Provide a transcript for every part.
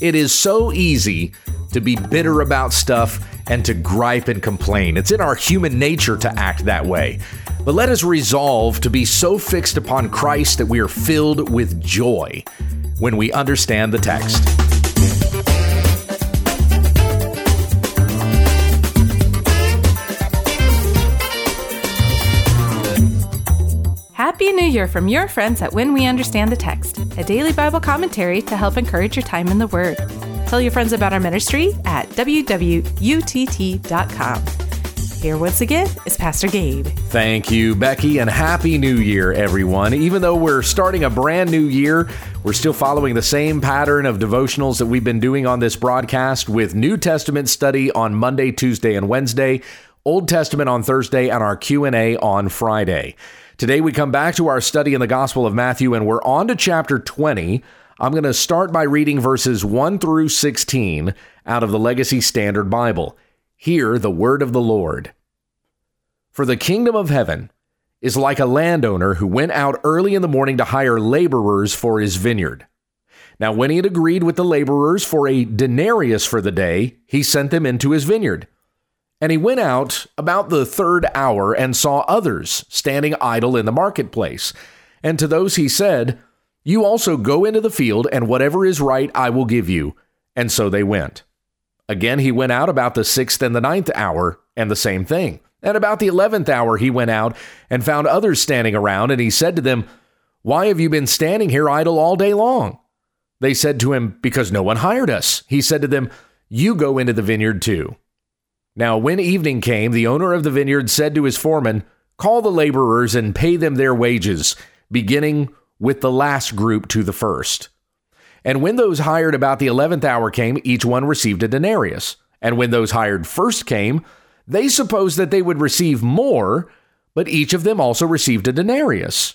It is so easy to be bitter about stuff and to gripe and complain. It's in our human nature to act that way. But let us resolve to be so fixed upon Christ that we are filled with joy when we understand the text. New Year from your friends at When We Understand the Text, a daily Bible commentary to help encourage your time in the Word. Tell your friends about our ministry at wwutt.com. Here once again is Pastor Gabe. Thank you, Becky, and Happy New Year, everyone. Even though we're starting a brand new year, we're still following the same pattern of devotionals that we've been doing on this broadcast with New Testament study on Monday, Tuesday, and Wednesday, Old Testament on Thursday, and our Q&A on Friday. Today we come back to our study in the Gospel of Matthew and we're on to chapter 20. I'm going to start by reading verses 1 through 16 out of the Legacy Standard Bible. Hear the word of the Lord. For the kingdom of heaven is like a landowner who went out early in the morning to hire laborers for his vineyard. Now, when he had agreed with the laborers for a denarius for the day, he sent them into his vineyard. And he went out about the third hour and saw others standing idle in the marketplace. And to those he said, You also go into the field, and whatever is right I will give you. And so they went. Again he went out about the sixth and the ninth hour, and the same thing. And about the eleventh hour he went out and found others standing around, and he said to them, Why have you been standing here idle all day long? They said to him, Because no one hired us. He said to them, You go into the vineyard too. Now, when evening came, the owner of the vineyard said to his foreman, Call the laborers and pay them their wages, beginning with the last group to the first. And when those hired about the eleventh hour came, each one received a denarius. And when those hired first came, they supposed that they would receive more, but each of them also received a denarius.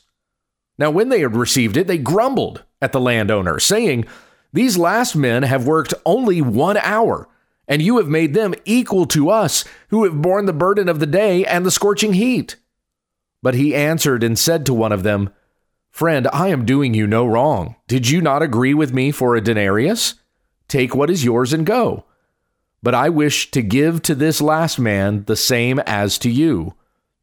Now, when they had received it, they grumbled at the landowner, saying, These last men have worked only one hour and you have made them equal to us, who have borne the burden of the day and the scorching heat. But he answered and said to one of them, Friend, I am doing you no wrong. Did you not agree with me for a denarius? Take what is yours and go. But I wish to give to this last man the same as to you.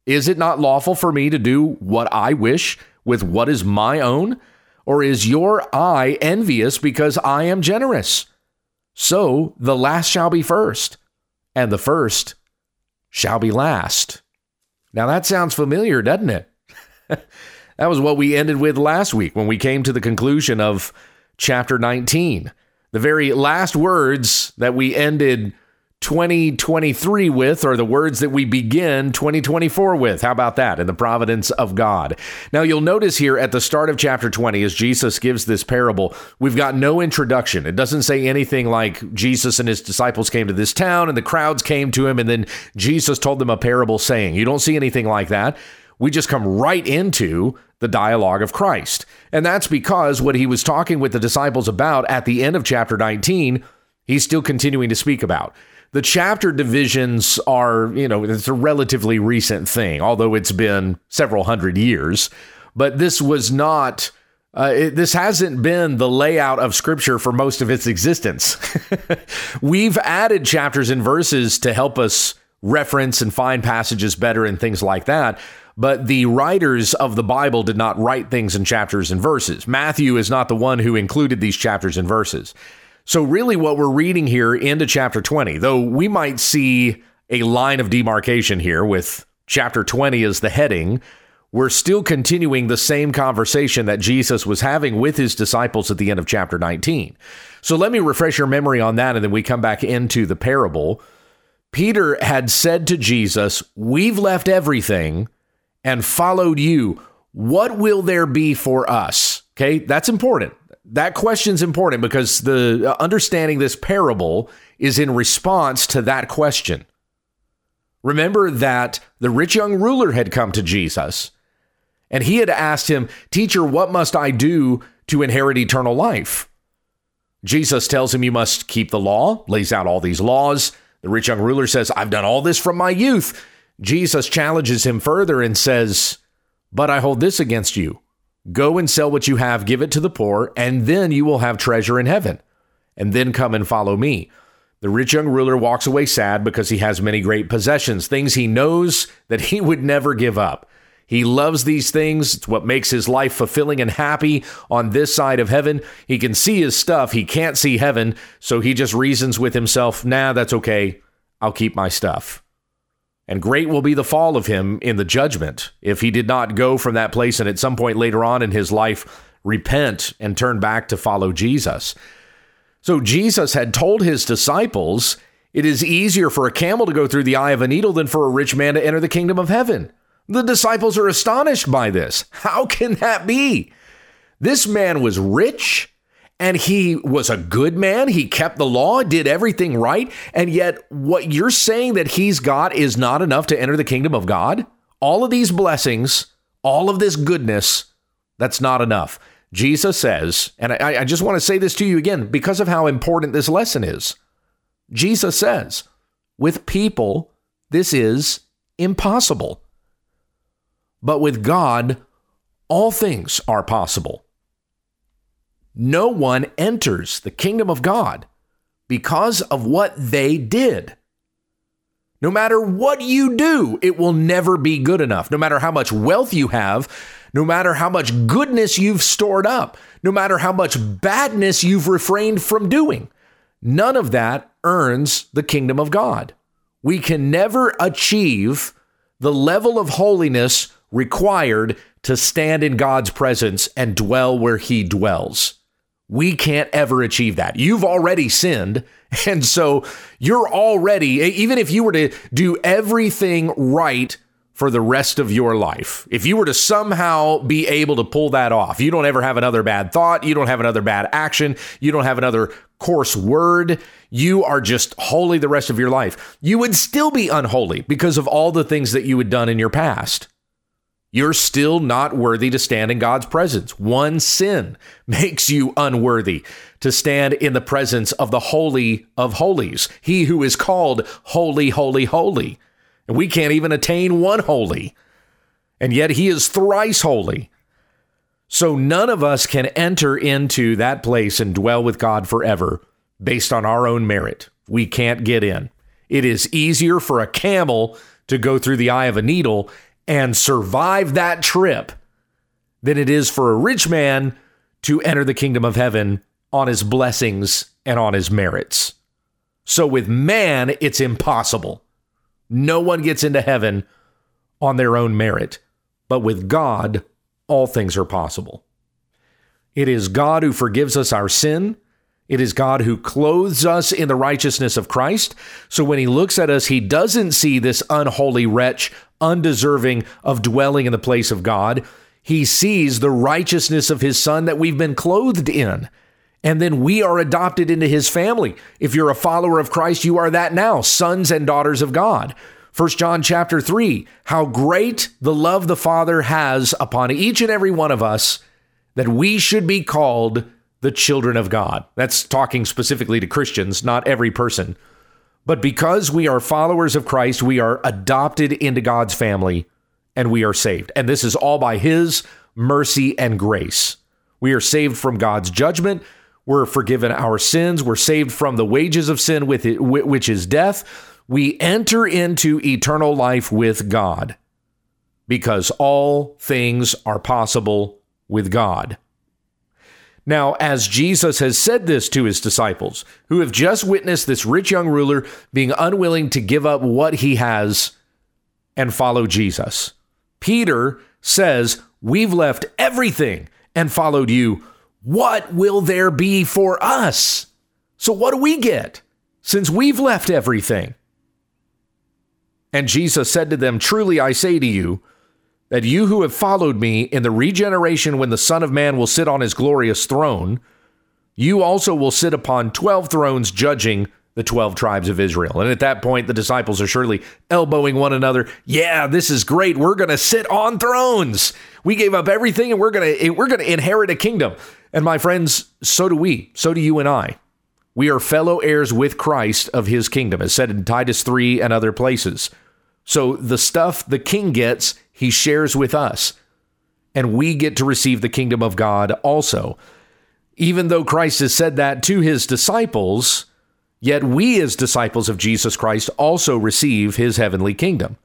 Is it not lawful for me to do what I wish with what is my own? Or is your eye envious because I am generous? So the last shall be first, and the first shall be last. Now that sounds familiar, doesn't it? that was what we ended with last week when we came to the conclusion of chapter 19. The very last words that we ended 2023 with are the words that we begin 2024 with. How about that? In the providence of God. Now, you'll notice here at the start of chapter 20, as Jesus gives this parable, we've got no introduction. It doesn't say anything like Jesus and his disciples came to this town and the crowds came to him and then Jesus told them a parable saying. You don't see anything like that. We just come right into the dialogue of Christ. And that's because what he was talking with the disciples about at the end of chapter 19, he's still continuing to speak about the chapter divisions are, you know, it's a relatively recent thing, although it's been several hundred years. But this was not. Uh, it, this hasn't been the layout of scripture for most of its existence. We've added chapters and verses to help us reference and find passages better and things like that. But the writers of the Bible did not write things in chapters and verses. Matthew is not the one who included these chapters and verses. So, really, what we're reading here into chapter 20, though we might see a line of demarcation here with chapter 20 as the heading, we're still continuing the same conversation that Jesus was having with his disciples at the end of chapter 19. So, let me refresh your memory on that, and then we come back into the parable. Peter had said to Jesus, We've left everything and followed you. What will there be for us? Okay, that's important that question's important because the uh, understanding this parable is in response to that question. Remember that the rich young ruler had come to Jesus and he had asked him, Teacher, what must I do to inherit eternal life? Jesus tells him, You must keep the law, lays out all these laws. The rich young ruler says, I've done all this from my youth. Jesus challenges him further and says, But I hold this against you Go and sell what you have, give it to the poor, and then you will have treasure in heaven. and then come and follow me. The rich young ruler walks away sad because he has many great possessions, things he knows that he would never give up. He loves these things. It's what makes his life fulfilling and happy on this side of heaven. He can see his stuff. He can't see heaven. So he just reasons with himself, nah, that's okay. I'll keep my stuff. And great will be the fall of him in the judgment if he did not go from that place and at some point later on in his life repent and turn back to follow Jesus. So Jesus had told his disciples, it is easier for a camel to go through the eye of a needle than for a rich man to enter the kingdom of heaven. The disciples are astonished by this. How can that be? This man was rich and he was a good man. He kept the law, did everything right. And yet, what you're saying that he's got is not enough to enter the kingdom of God? All of these blessings, all of this goodness, that's not enough. Jesus says, and I, I just want to say this to you again because of how important this lesson is. Jesus says, with people, this is impossible. But with God, all things are possible. No one enters the kingdom of God because of what they did. No matter what you do, it will never be good enough. No matter how much wealth you have, no matter how much goodness you've stored up, no matter how much badness you've refrained from doing, none of that earns the kingdom of God. We can never achieve the level of holiness required to stand in God's presence and dwell where He dwells. We can't ever achieve that. You've already sinned. And so you're already, even if you were to do everything right for the rest of your life, if you were to somehow be able to pull that off, you don't ever have another bad thought, you don't have another bad action, you don't have another coarse word, you are just holy the rest of your life. You would still be unholy because of all the things that you had done in your past you're still not worthy to stand in God's presence. One sin makes you unworthy to stand in the presence of the Holy of Holies, He who is called Holy, Holy, Holy. And we can't even attain one holy. And yet He is thrice holy. So none of us can enter into that place and dwell with God forever based on our own merit. We can't get in. It is easier for a camel to go through the eye of a needle and survive that trip than it is for a rich man to enter the kingdom of heaven on his blessings and on his merits. So with man, it's impossible. No one gets into heaven on their own merit. But with God, all things are possible. It is God who forgives us our sin. It is God who clothes us in the righteousness of Christ. So when he looks at us, he doesn't see this unholy wretch undeserving of dwelling in the place of God. He sees the righteousness of his son that we've been clothed in. And then we are adopted into his family. If you're a follower of Christ, you are that now, sons and daughters of God. 1 John chapter 3, how great the love the Father has upon each and every one of us that we should be called the children of God. That's talking specifically to Christians, not every person. But because we are followers of Christ, we are adopted into God's family and we are saved. And this is all by His mercy and grace. We are saved from God's judgment. We're forgiven our sins. We're saved from the wages of sin, with it, which is death. We enter into eternal life with God because all things are possible with God. Now, as Jesus has said this to his disciples, who have just witnessed this rich young ruler being unwilling to give up what he has and follow Jesus, Peter says, We've left everything and followed you. What will there be for us? So, what do we get since we've left everything? And Jesus said to them, Truly I say to you, that you who have followed me in the regeneration when the Son of Man will sit on his glorious throne, you also will sit upon 12 thrones judging the 12 tribes of Israel. And at that point, the disciples are surely elbowing one another. Yeah, this is great. We're going to sit on thrones. We gave up everything and we're going to we're going to inherit a kingdom. And my friends, so do we. So do you and I. We are fellow heirs with Christ of his kingdom, as said in Titus 3 and other places. So the stuff the king gets, he shares with us. And we get to receive the kingdom of God also. even though Christ has said that to his disciples, yet we as disciples of Jesus Christ also receive his heavenly kingdom.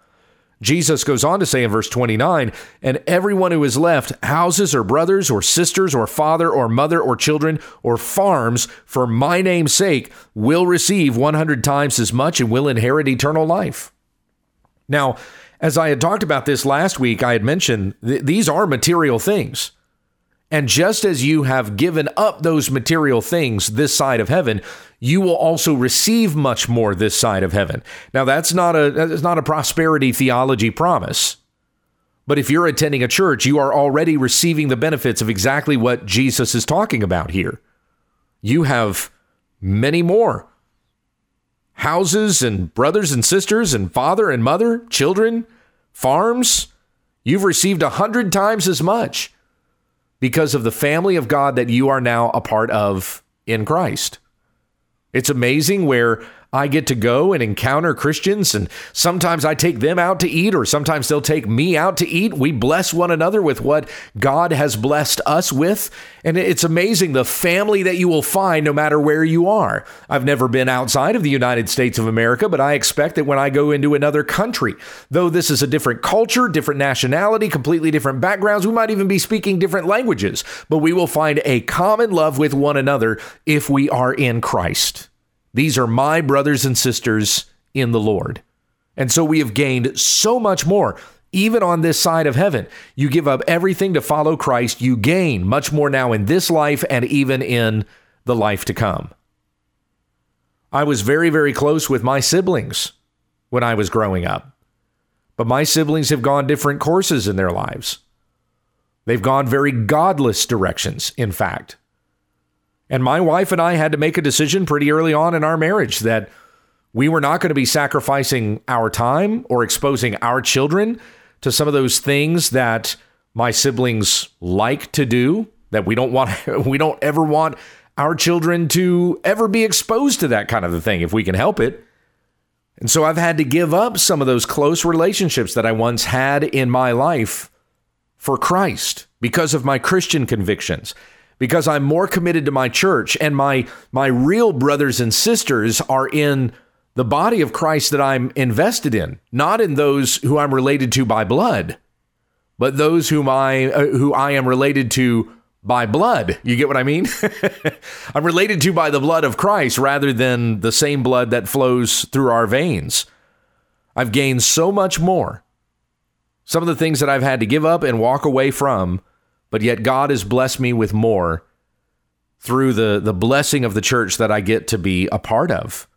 Jesus goes on to say in verse 29 And everyone who is left houses or brothers or sisters or father or mother or children or farms for my name's sake will receive 100 times as much and will inherit eternal life. Now, as I had talked about this last week, I had mentioned th- these are material things. And just as you have given up those material things this side of heaven, you will also receive much more this side of heaven. Now that's not a that's not a prosperity theology promise. But if you're attending a church, you are already receiving the benefits of exactly what Jesus is talking about here. You have many more houses and brothers and sisters and father and mother, children, farms. You've received a hundred times as much because of the family of God that you are now a part of in Christ. It's amazing where I get to go and encounter Christians, and sometimes I take them out to eat, or sometimes they'll take me out to eat. We bless one another with what God has blessed us with. And it's amazing the family that you will find no matter where you are. I've never been outside of the United States of America, but I expect that when I go into another country, though this is a different culture, different nationality, completely different backgrounds, we might even be speaking different languages, but we will find a common love with one another if we are in Christ. These are my brothers and sisters in the Lord. And so we have gained so much more, even on this side of heaven. You give up everything to follow Christ, you gain much more now in this life and even in the life to come. I was very, very close with my siblings when I was growing up, but my siblings have gone different courses in their lives. They've gone very godless directions, in fact. And my wife and I had to make a decision pretty early on in our marriage that we were not going to be sacrificing our time or exposing our children to some of those things that my siblings like to do that we don't want we don't ever want our children to ever be exposed to that kind of a thing if we can help it. And so I've had to give up some of those close relationships that I once had in my life for Christ because of my Christian convictions because I'm more committed to my church and my my real brothers and sisters are in the body of Christ that I'm invested in, not in those who I'm related to by blood, but those whom I uh, who I am related to by blood. You get what I mean? I'm related to by the blood of Christ rather than the same blood that flows through our veins. I've gained so much more. Some of the things that I've had to give up and walk away from but yet God has blessed me with more through the, the blessing of the church that I get to be a part of.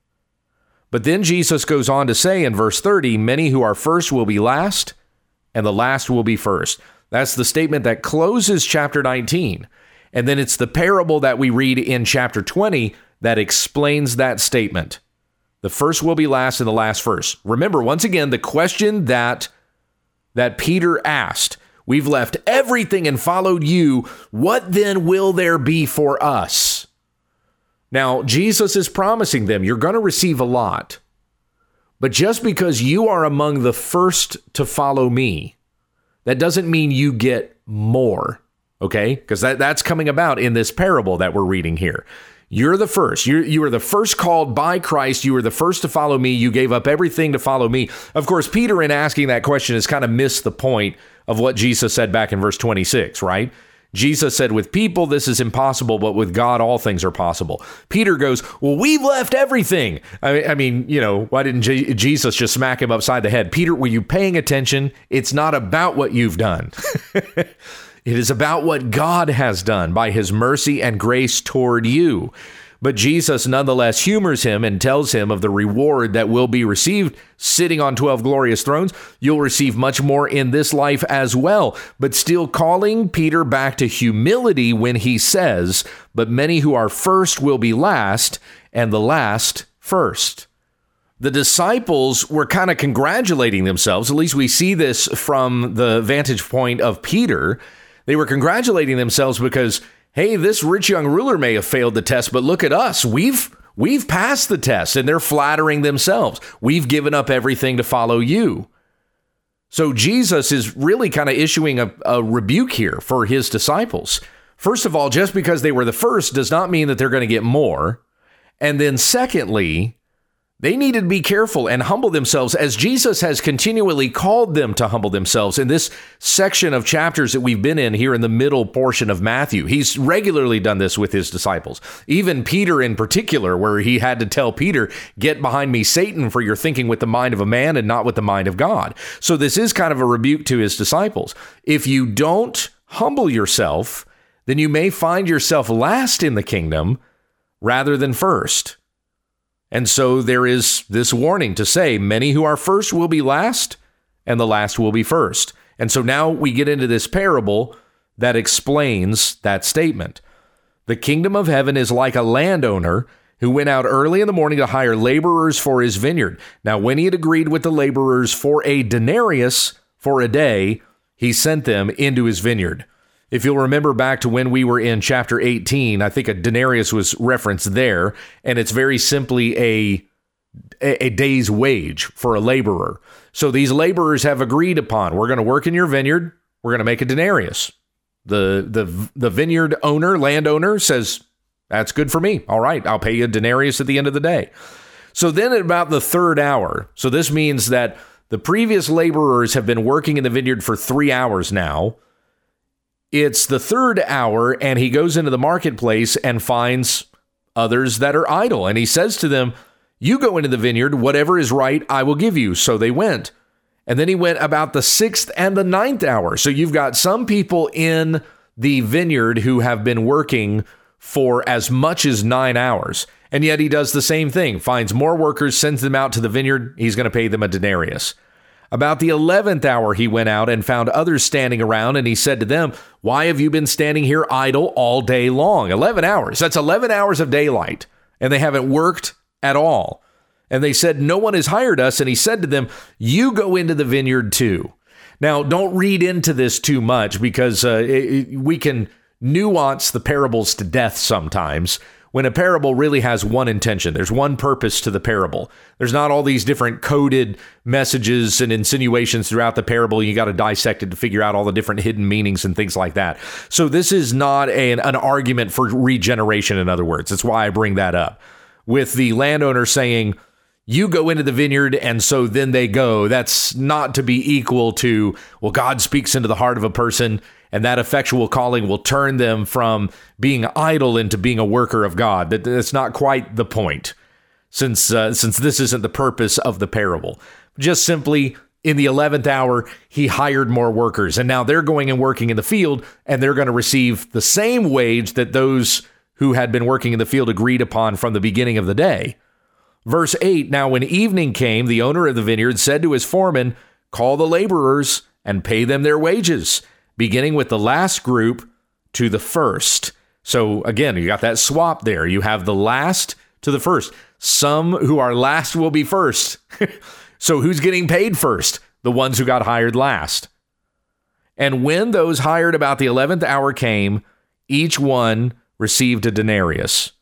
But then Jesus goes on to say in verse 30 many who are first will be last, and the last will be first. That's the statement that closes chapter 19. And then it's the parable that we read in chapter 20 that explains that statement. The first will be last and the last first. Remember, once again, the question that that Peter asked We've left everything and followed you. What then will there be for us? Now, Jesus is promising them you're going to receive a lot. But just because you are among the first to follow me, that doesn't mean you get more. Okay? Because that, that's coming about in this parable that we're reading here. You're the first. You're, you were the first called by Christ. You were the first to follow me. You gave up everything to follow me. Of course, Peter, in asking that question, has kind of missed the point of what Jesus said back in verse 26, right? Jesus said, with people, this is impossible, but with God, all things are possible. Peter goes, Well, we've left everything. I mean, I mean you know, why didn't Jesus just smack him upside the head? Peter, were you paying attention? It's not about what you've done. it is about what God has done by his mercy and grace toward you. But Jesus nonetheless humors him and tells him of the reward that will be received sitting on 12 glorious thrones. You'll receive much more in this life as well, but still calling Peter back to humility when he says, But many who are first will be last, and the last first. The disciples were kind of congratulating themselves. At least we see this from the vantage point of Peter. They were congratulating themselves because hey, this rich young ruler may have failed the test, but look at us. We've we've passed the test and they're flattering themselves. We've given up everything to follow you. So Jesus is really kind of issuing a, a rebuke here for his disciples First of all, just because they were the first does not mean that they're going to get more. And then, secondly, they needed to be careful and humble themselves as Jesus has continually called them to humble themselves in this section of chapters that we've been in here in the middle portion of Matthew. He's regularly done this with his disciples. Even Peter in particular, where he had to tell Peter, Get behind me, Satan, for you're thinking with the mind of a man and not with the mind of God. So this is kind of a rebuke to his disciples. If you don't humble yourself, then you may find yourself last in the kingdom rather than first. And so there is this warning to say, many who are first will be last, and the last will be first. And so now we get into this parable that explains that statement. The kingdom of heaven is like a landowner who went out early in the morning to hire laborers for his vineyard. Now, when he had agreed with the laborers for a denarius for a day, he sent them into his vineyard. If you'll remember back to when we were in chapter 18, I think a denarius was referenced there, and it's very simply a a day's wage for a laborer. So these laborers have agreed upon, we're going to work in your vineyard, we're going to make a denarius. The the the vineyard owner, landowner says, "That's good for me. All right, I'll pay you a denarius at the end of the day." So then at about the third hour, so this means that the previous laborers have been working in the vineyard for 3 hours now it's the third hour, and he goes into the marketplace and finds others that are idle. And he says to them, You go into the vineyard, whatever is right, I will give you. So they went. And then he went about the sixth and the ninth hour. So you've got some people in the vineyard who have been working for as much as nine hours. And yet he does the same thing finds more workers, sends them out to the vineyard. He's going to pay them a denarius. About the eleventh hour, he went out and found others standing around, and he said to them, Why have you been standing here idle all day long? 11 hours. That's 11 hours of daylight, and they haven't worked at all. And they said, No one has hired us. And he said to them, You go into the vineyard too. Now, don't read into this too much because uh, it, we can nuance the parables to death sometimes when a parable really has one intention. There's one purpose to the parable. There's not all these different coded messages and insinuations throughout the parable. You got to dissect it to figure out all the different hidden meanings and things like that. So this is not an, an argument for regeneration, in other words. That's why I bring that up. With the landowner saying, you go into the vineyard and so then they go. That's not to be equal to, well, God speaks into the heart of a person and that effectual calling will turn them from being idle into being a worker of God. That that's not quite the point, since uh, since this isn't the purpose of the parable. Just simply in the 11th hour, he hired more workers, and now they're going and working in the field, and they're going to receive the same wage that those who had been working in the field agreed upon from the beginning of the day. Verse 8 Now, when evening came, the owner of the vineyard said to his foreman, Call the laborers and pay them their wages beginning with the last group to the first. So again, you got that swap there. You have the last to the first. Some who are last will be first. so who's getting paid first? The ones who got hired last. And when those hired about the 11th hour came, each one received a denarius.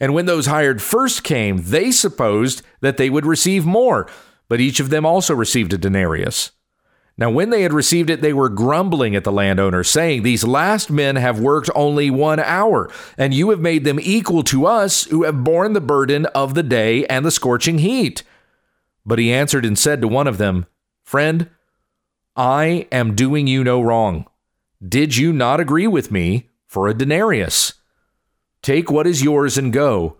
And when those hired first came, they supposed that they would receive more, but each of them also received a denarius. Now, when they had received it, they were grumbling at the landowner, saying, These last men have worked only one hour, and you have made them equal to us who have borne the burden of the day and the scorching heat. But he answered and said to one of them, Friend, I am doing you no wrong. Did you not agree with me for a denarius? Take what is yours and go.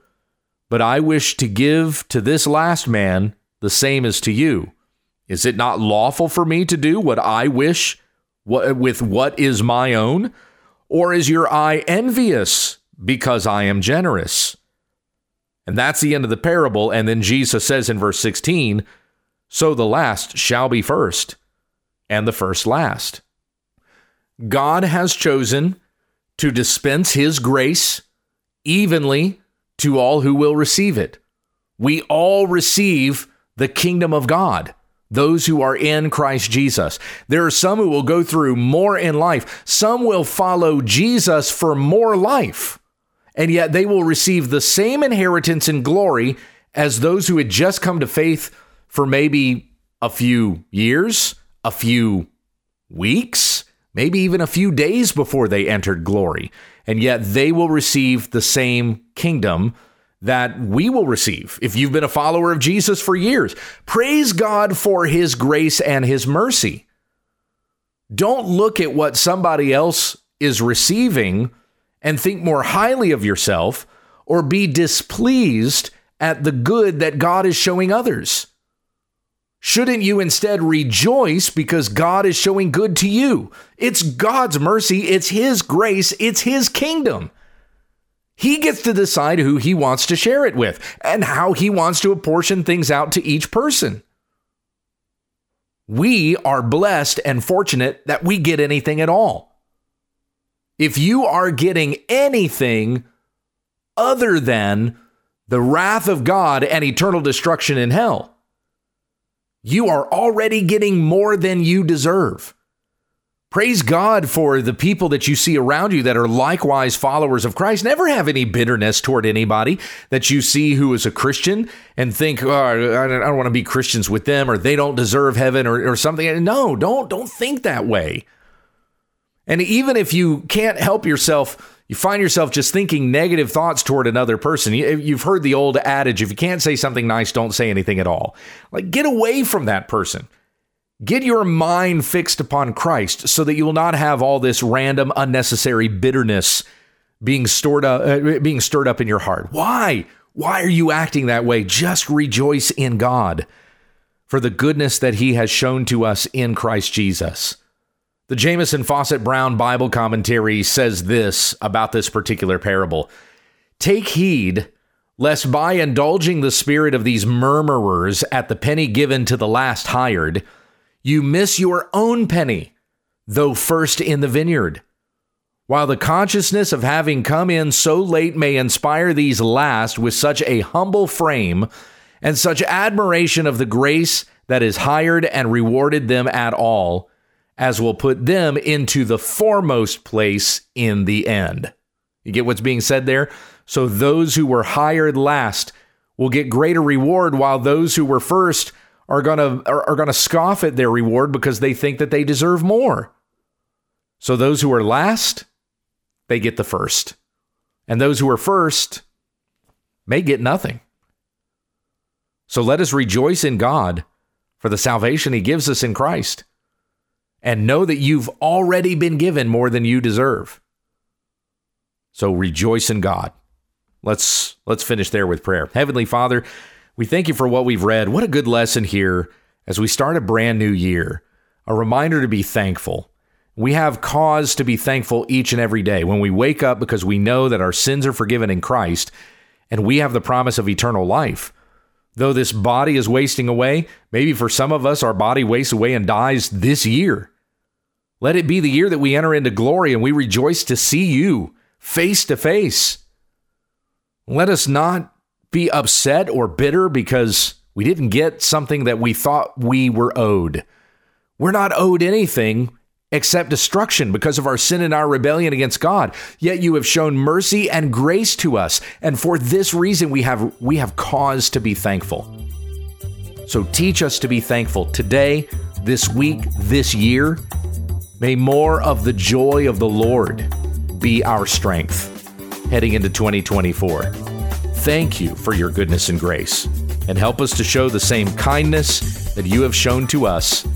But I wish to give to this last man the same as to you. Is it not lawful for me to do what I wish with what is my own? Or is your eye envious because I am generous? And that's the end of the parable. And then Jesus says in verse 16, So the last shall be first, and the first last. God has chosen to dispense his grace evenly to all who will receive it. We all receive the kingdom of God those who are in Christ Jesus. There are some who will go through more in life, some will follow Jesus for more life, and yet they will receive the same inheritance and glory as those who had just come to faith for maybe a few years, a few weeks, maybe even a few days before they entered glory. and yet they will receive the same kingdom that we will receive if you've been a follower of Jesus for years. Praise God for his grace and his mercy. Don't look at what somebody else is receiving and think more highly of yourself or be displeased at the good that God is showing others. Shouldn't you instead rejoice because God is showing good to you? It's God's mercy, it's His grace, it's His kingdom. He gets to decide who he wants to share it with and how he wants to apportion things out to each person. We are blessed and fortunate that we get anything at all. If you are getting anything other than the wrath of God and eternal destruction in hell, you are already getting more than you deserve. Praise God for the people that you see around you that are likewise followers of Christ. Never have any bitterness toward anybody that you see who is a Christian and think, oh, I don't want to be Christians with them or they don't deserve heaven or, or something. No, don't, don't think that way. And even if you can't help yourself, you find yourself just thinking negative thoughts toward another person. You've heard the old adage if you can't say something nice, don't say anything at all. Like, get away from that person. Get your mind fixed upon Christ so that you will not have all this random, unnecessary bitterness being stored up, uh, being stirred up in your heart. Why? Why are you acting that way? Just rejoice in God for the goodness that He has shown to us in Christ Jesus. The Jamieson Fausset Brown Bible commentary says this about this particular parable Take heed lest by indulging the spirit of these murmurers at the penny given to the last hired, you miss your own penny, though first in the vineyard. While the consciousness of having come in so late may inspire these last with such a humble frame and such admiration of the grace that has hired and rewarded them at all, as will put them into the foremost place in the end. You get what's being said there? So those who were hired last will get greater reward, while those who were first are going to are, are going to scoff at their reward because they think that they deserve more. So those who are last, they get the first. And those who are first may get nothing. So let us rejoice in God for the salvation he gives us in Christ and know that you've already been given more than you deserve. So rejoice in God. Let's let's finish there with prayer. Heavenly Father, we thank you for what we've read. What a good lesson here as we start a brand new year. A reminder to be thankful. We have cause to be thankful each and every day when we wake up because we know that our sins are forgiven in Christ and we have the promise of eternal life. Though this body is wasting away, maybe for some of us, our body wastes away and dies this year. Let it be the year that we enter into glory and we rejoice to see you face to face. Let us not be upset or bitter because we didn't get something that we thought we were owed. We're not owed anything except destruction because of our sin and our rebellion against God. Yet you have shown mercy and grace to us, and for this reason we have we have cause to be thankful. So teach us to be thankful today, this week, this year. May more of the joy of the Lord be our strength heading into 2024. Thank you for your goodness and grace, and help us to show the same kindness that you have shown to us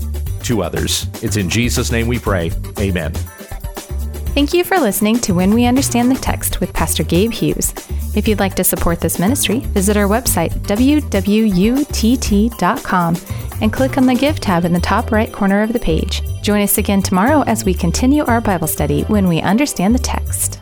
to others. It's in Jesus' name we pray. Amen. Thank you for listening to When We Understand the Text with Pastor Gabe Hughes. If you'd like to support this ministry, visit our website, wwutt.com, and click on the Give tab in the top right corner of the page. Join us again tomorrow as we continue our Bible study when we understand the text.